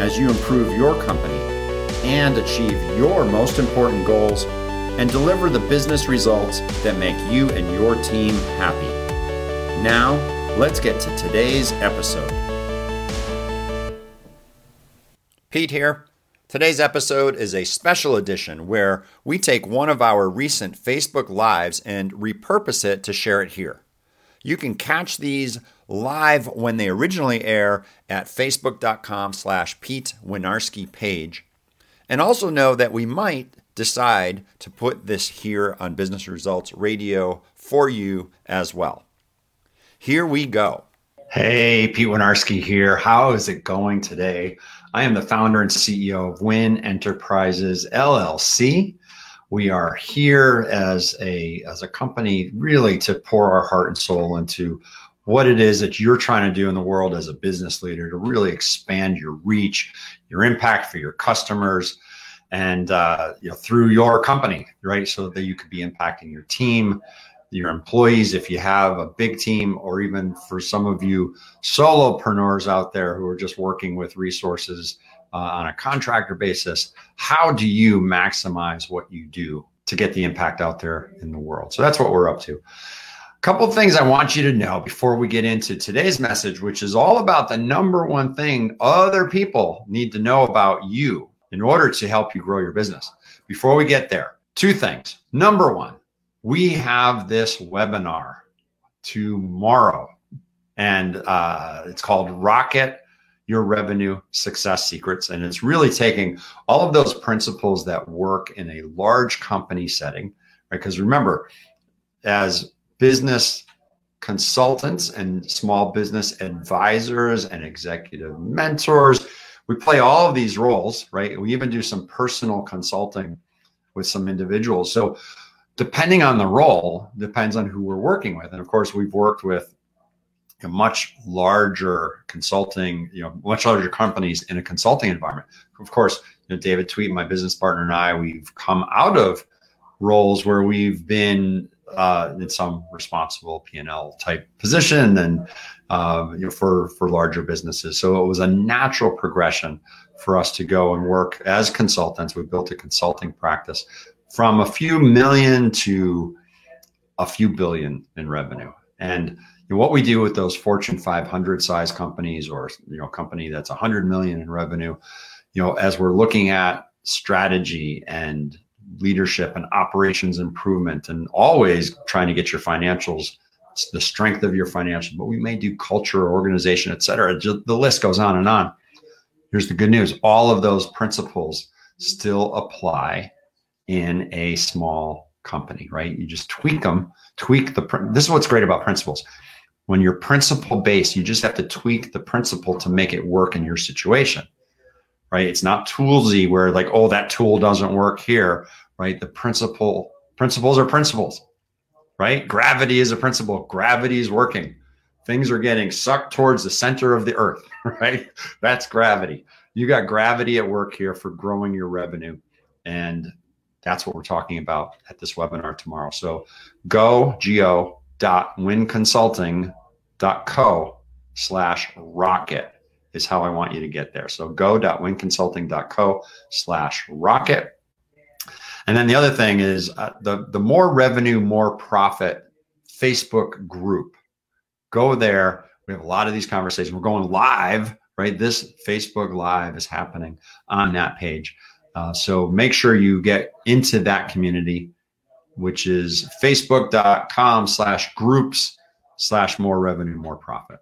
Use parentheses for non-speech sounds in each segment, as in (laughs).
as you improve your company and achieve your most important goals and deliver the business results that make you and your team happy. Now, let's get to today's episode. Pete here. Today's episode is a special edition where we take one of our recent Facebook Lives and repurpose it to share it here. You can catch these live when they originally air at facebook.com slash Pete Winarski page. And also know that we might decide to put this here on Business Results Radio for you as well. Here we go. Hey, Pete Winarski here. How is it going today? I am the founder and CEO of Win Enterprises LLC. We are here as a as a company really to pour our heart and soul into what it is that you're trying to do in the world as a business leader to really expand your reach, your impact for your customers, and uh, you know through your company, right? So that you could be impacting your team, your employees, if you have a big team, or even for some of you solopreneurs out there who are just working with resources uh, on a contractor basis. How do you maximize what you do to get the impact out there in the world? So that's what we're up to couple of things I want you to know before we get into today's message, which is all about the number one thing other people need to know about you in order to help you grow your business. Before we get there, two things. Number one, we have this webinar tomorrow, and uh, it's called Rocket Your Revenue Success Secrets. And it's really taking all of those principles that work in a large company setting, right? Because remember, as business consultants and small business advisors and executive mentors. We play all of these roles, right? We even do some personal consulting with some individuals. So, depending on the role, depends on who we're working with. And of course, we've worked with a much larger consulting, you know, much larger companies in a consulting environment. Of course, you know, David Tweet, my business partner, and I, we've come out of roles where we've been uh, in some responsible P&L type position and uh, you know, for for larger businesses. So it was a natural progression for us to go and work as consultants. We built a consulting practice from a few million to a few billion in revenue. And you know, what we do with those Fortune 500 size companies or you know, company that's 100 million in revenue, you know, as we're looking at strategy and leadership and operations improvement and always trying to get your financials the strength of your financial but we may do culture organization et cetera. The list goes on and on. Here's the good news. All of those principles still apply in a small company right? You just tweak them tweak the this is what's great about principles. When you're principle based you just have to tweak the principle to make it work in your situation right it's not toolsy where like oh that tool doesn't work here right? The principle principles are principles, right? Gravity is a principle. Gravity is working. Things are getting sucked towards the center of the earth, (laughs) right? That's gravity. You got gravity at work here for growing your revenue And that's what we're talking about at this webinar tomorrow. So go, go dot winconsulting.co slash rocket is how I want you to get there. So go.winconsulting.co slash rocket. And then the other thing is uh, the, the more revenue, more profit Facebook group. Go there. We have a lot of these conversations. We're going live, right? This Facebook Live is happening on that page. Uh, so make sure you get into that community, which is facebook.com slash groups slash more revenue, more profit.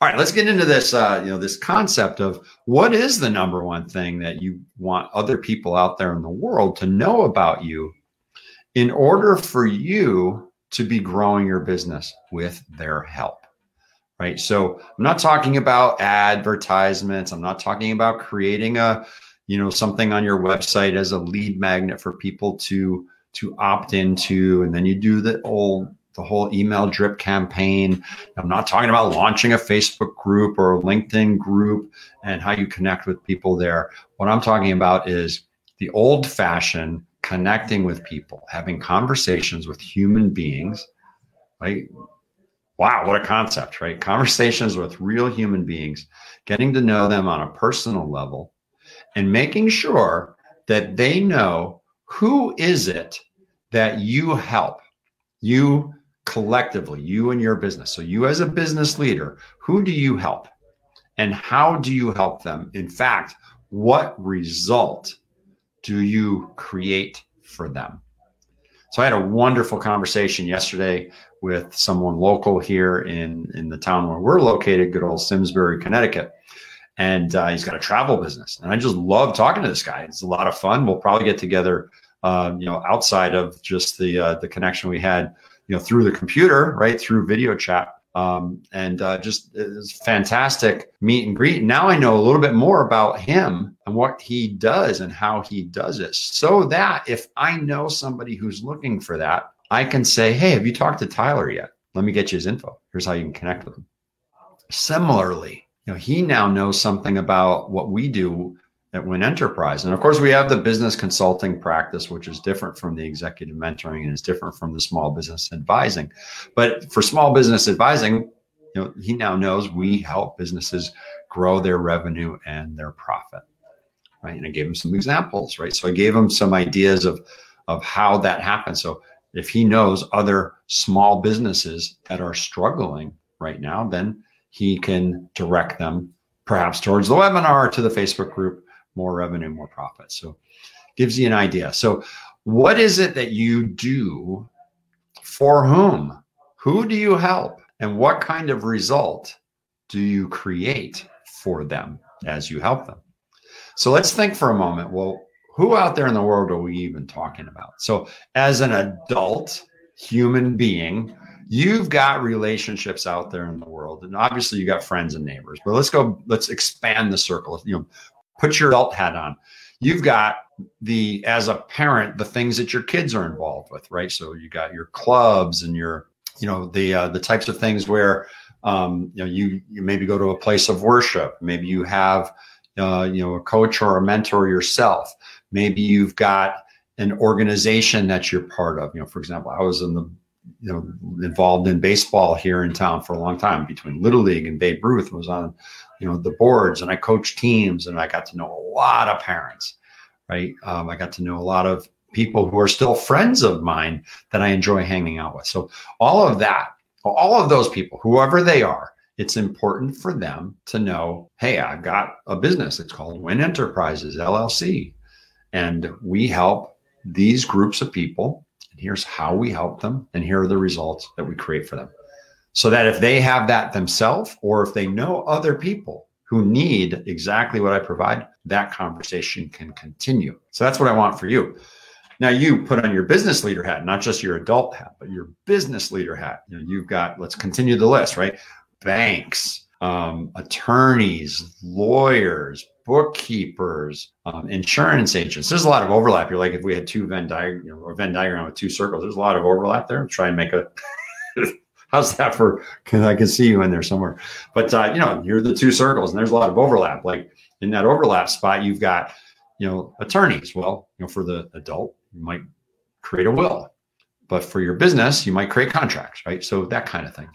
All right, let's get into this. Uh, you know, this concept of what is the number one thing that you want other people out there in the world to know about you, in order for you to be growing your business with their help. Right. So I'm not talking about advertisements. I'm not talking about creating a, you know, something on your website as a lead magnet for people to to opt into, and then you do the old the whole email drip campaign. I'm not talking about launching a Facebook group or a LinkedIn group and how you connect with people there. What I'm talking about is the old fashioned connecting with people, having conversations with human beings, right? Wow, what a concept, right? (laughs) Conversations with real human beings, getting to know them on a personal level and making sure that they know who is it that you help you collectively, you and your business. So, you as a business leader, who do you help? And how do you help them? In fact, what result do you create for them? So, I had a wonderful conversation yesterday with someone local here in, in the town where we're located, good old Simsbury, Connecticut. And uh, he's got a travel business. And I just love talking to this guy. It's a lot of fun. We'll probably get together, uh, you know, outside of just the uh, the connection we had you know through the computer, right through video chat. Um, and uh, just it's fantastic meet and greet. Now I know a little bit more about him and what he does and how he does it, so that if I know somebody who's looking for that, I can say, "Hey, have you talked to Tyler yet? Let me get you his info. Here's how you can connect with him." Similarly, you know, he now knows something about what we do at Win Enterprise. And of course, we have the business consulting practice, which is different from the executive mentoring and is different from the small business advising. But for small business advising, you know, he now knows we help businesses grow their revenue and their profit. Right. And I gave him some examples, right? So I gave him some ideas of of how that happens. So if he knows other small businesses that are struggling right now, then he can direct them perhaps towards the webinar to the Facebook group more revenue, more profit. So gives you an idea. So what is it that you do for whom? Who do you help? And what kind of result do you create for them as you help them? So let's think for a moment. Well, who out there in the world are we even talking about? So, as an adult human being, you've got relationships out there in the world, and obviously you got friends and neighbors. But let's go. Let's expand the circle. You know, put your adult hat on. You've got the as a parent the things that your kids are involved with, right? So you got your clubs and your you know the uh, the types of things where um, you know you you maybe go to a place of worship. Maybe you have uh, you know a coach or a mentor yourself. Maybe you've got an organization that you're part of. You know, for example, I was in the you know involved in baseball here in town for a long time between Little League and Babe Ruth was on you know the boards and I coached teams and I got to know a lot of parents, right? Um, I got to know a lot of people who are still friends of mine that I enjoy hanging out with. So all of that, all of those people, whoever they are, it's important for them to know, hey, I've got a business. It's called Win Enterprises LLC, and we help these groups of people. Here's how we help them, and here are the results that we create for them so that if they have that themselves or if they know other people who need exactly what I provide, that conversation can continue. So that's what I want for you. Now you put on your business leader hat, not just your adult hat, but your business leader hat. You know, you've got, let's continue the list, right? Banks, um, attorneys, lawyers, bookkeepers, um, insurance agents. There's a lot of overlap. You're like, if we had two Venn diagram, you know, a Venn diagram with two circles, there's a lot of overlap there. Try and make a (laughs) How's that for? Because I can see you in there somewhere. But uh, you know, you're the two circles, and there's a lot of overlap. Like in that overlap spot, you've got you know, attorneys. Well, you know, for the adult, you might create a will, but for your business, you might create contracts, right? So that kind of thing.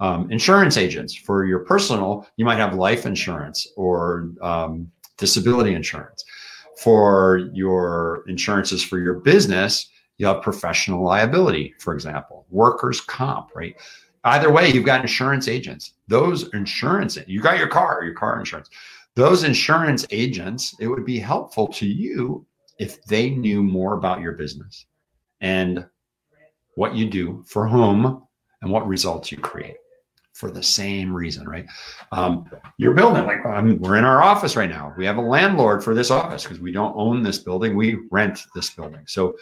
Um, insurance agents for your personal, you might have life insurance or um, disability insurance. For your insurances for your business, you have professional liability, for example, workers' comp, right? Either way, you've got insurance agents. Those insurance, you got your car, your car insurance. Those insurance agents, it would be helpful to you if they knew more about your business and what you do, for whom, and what results you create for the same reason, right? Um, you're building like um, we're in our office right now. We have a landlord for this office because we don't own this building; we rent this building. So,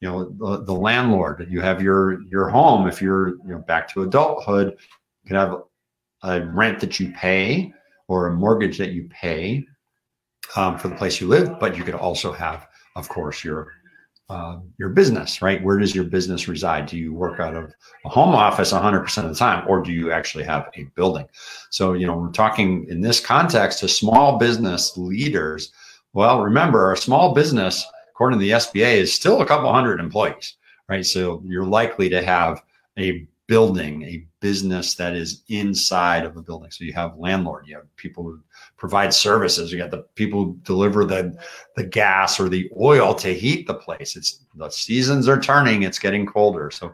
you know, the, the landlord. You have your your home. If you're you know back to adulthood, you can have a rent that you pay or a mortgage that you pay um, for the place you live, but you could also have, of course, your uh, your business, right? Where does your business reside? Do you work out of a home office 100% of the time, or do you actually have a building? So, you know, we're talking in this context to small business leaders. Well, remember, a small business, according to the SBA, is still a couple hundred employees, right? So you're likely to have a building, a business that is inside of a building. So you have landlord, you have people who provide services, you got the people who deliver the the gas or the oil to heat the place. It's the seasons are turning, it's getting colder. So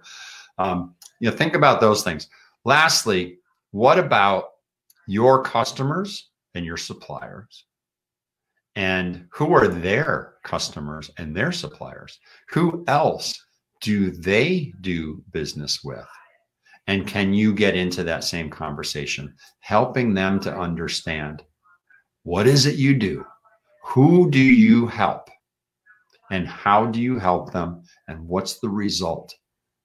um, you know, think about those things. Lastly, what about your customers and your suppliers? And who are their customers and their suppliers? Who else do they do business with? And can you get into that same conversation, helping them to understand what is it you do? Who do you help? And how do you help them? And what's the result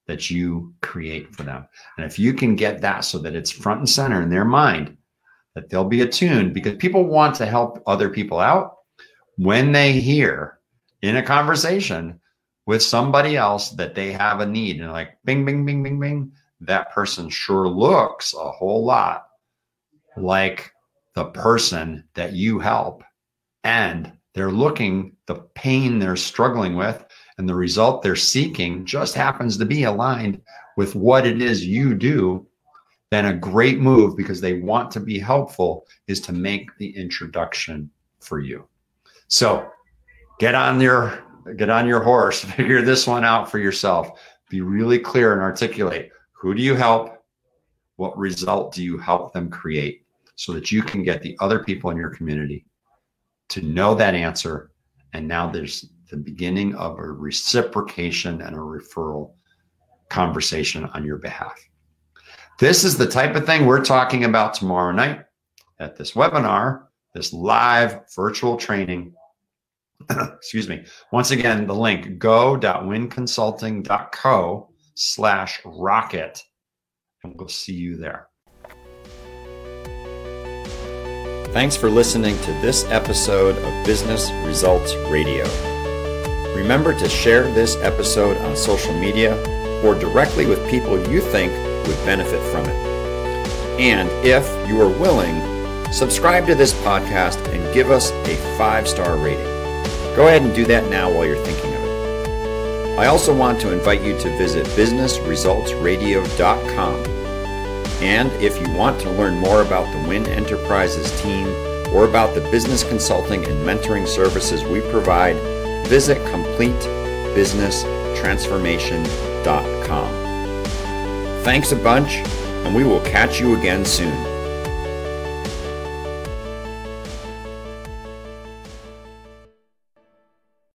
that you create for them? And if you can get that so that it's front and center in their mind, that they'll be attuned because people want to help other people out when they hear in a conversation with somebody else that they have a need and like bing, bing, bing, bing, bing that person sure looks a whole lot like the person that you help. And they're looking, the pain they're struggling with and the result they're seeking just happens to be aligned with what it is you do. Then a great move because they want to be helpful is to make the introduction for you. So get on your get on your horse, (laughs) figure this one out for yourself. Be really clear and articulate who do you help? What result do you help them create so that you can get the other people in your community to know that answer? And now there's the beginning of a reciprocation and a referral conversation on your behalf. This is the type of thing we're talking about tomorrow night at this webinar, this live virtual training. (coughs) Excuse me. Once again, the link go.winconsulting.co slash rocket. And we'll see you there. Thanks for listening to this episode of Business Results Radio. Remember to share this episode on social media or directly with people you think would benefit from it. And if you are willing, subscribe to this podcast and give us a five star rating. Go ahead and do that now while you're thinking of it. I also want to invite you to visit businessresultsradio.com. And if you want to learn more about the Win Enterprises team or about the business consulting and mentoring services we provide, visit CompleteBusinessTransformation.com. Thanks a bunch, and we will catch you again soon.